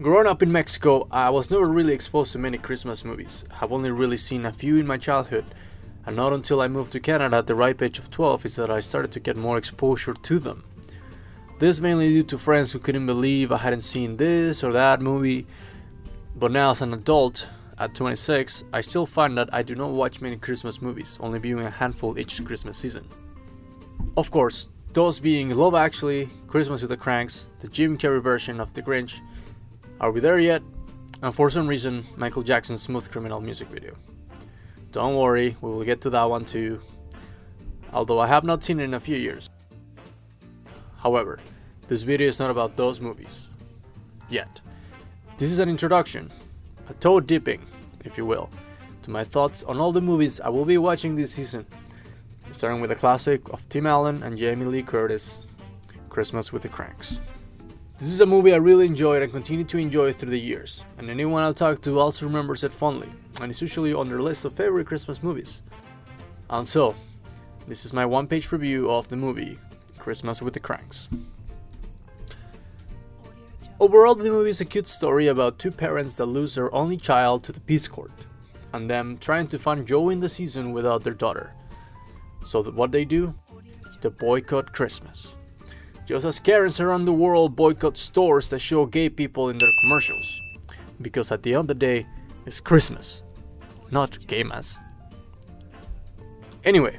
Growing up in Mexico, I was never really exposed to many Christmas movies. I've only really seen a few in my childhood, and not until I moved to Canada at the ripe age of 12 is that I started to get more exposure to them. This mainly due to friends who couldn't believe I hadn't seen this or that movie, but now as an adult, at 26, I still find that I do not watch many Christmas movies, only viewing a handful each Christmas season. Of course, those being Love Actually, Christmas with the Cranks, the Jim Carrey version of The Grinch, Are We There Yet? And for some reason, Michael Jackson's Smooth Criminal music video. Don't worry, we will get to that one too, although I have not seen it in a few years. However, this video is not about those movies. Yet. This is an introduction, a toe dipping, if you will, to my thoughts on all the movies I will be watching this season, starting with a classic of Tim Allen and Jamie Lee Curtis, Christmas with the Cranks. This is a movie I really enjoyed and continue to enjoy through the years, and anyone I talk to also remembers it fondly, and it's usually on their list of favorite Christmas movies. And so, this is my one page review of the movie Christmas with the Cranks. Overall, the movie is a cute story about two parents that lose their only child to the Peace Corps, and them trying to find joy in the season without their daughter. So, what they do? They boycott Christmas. Just as Karens around the world boycott stores that show gay people in their commercials. Because at the end of the day, it's Christmas, not gay mass. Anyway,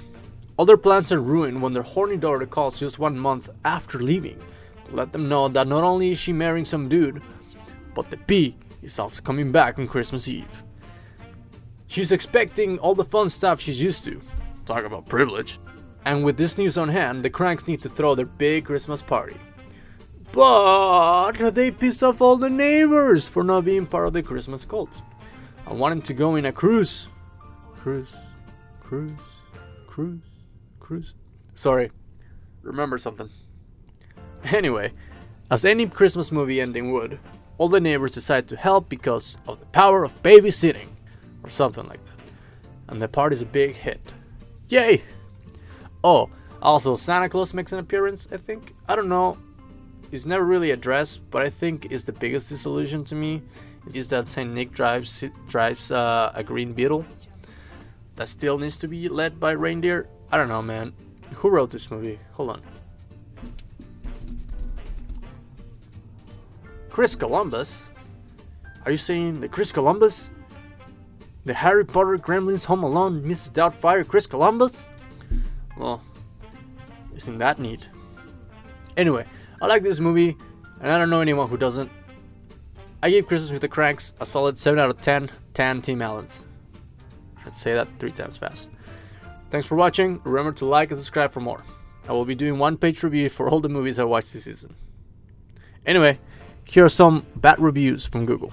all their plans are ruined when their horny daughter calls just one month after leaving to let them know that not only is she marrying some dude, but the P is also coming back on Christmas Eve. She's expecting all the fun stuff she's used to. Talk about privilege. And with this news on hand, the Cranks need to throw their big Christmas party. But they pissed off all the neighbors for not being part of the Christmas cult. I wanted to go in a cruise. Cruise, cruise, cruise, cruise. Sorry, remember something. Anyway, as any Christmas movie ending would, all the neighbors decide to help because of the power of babysitting, or something like that. And the party's a big hit. Yay! Oh, also, Santa Claus makes an appearance, I think. I don't know. It's never really addressed, but I think is the biggest disillusion to me is that Saint Nick drives drives uh, a green beetle that still needs to be led by reindeer. I don't know, man. Who wrote this movie? Hold on. Chris Columbus? Are you saying the Chris Columbus? The Harry Potter Gremlins Home Alone Mrs. Doubtfire Chris Columbus? Well, isn't that neat? Anyway, I like this movie, and I don't know anyone who doesn't. I gave Christmas with the Cranks a solid 7 out of 10, 10 Tim Allens. I should say that three times fast. Thanks for watching. Remember to like and subscribe for more. I will be doing one page review for all the movies I watched this season. Anyway, here are some bad reviews from Google.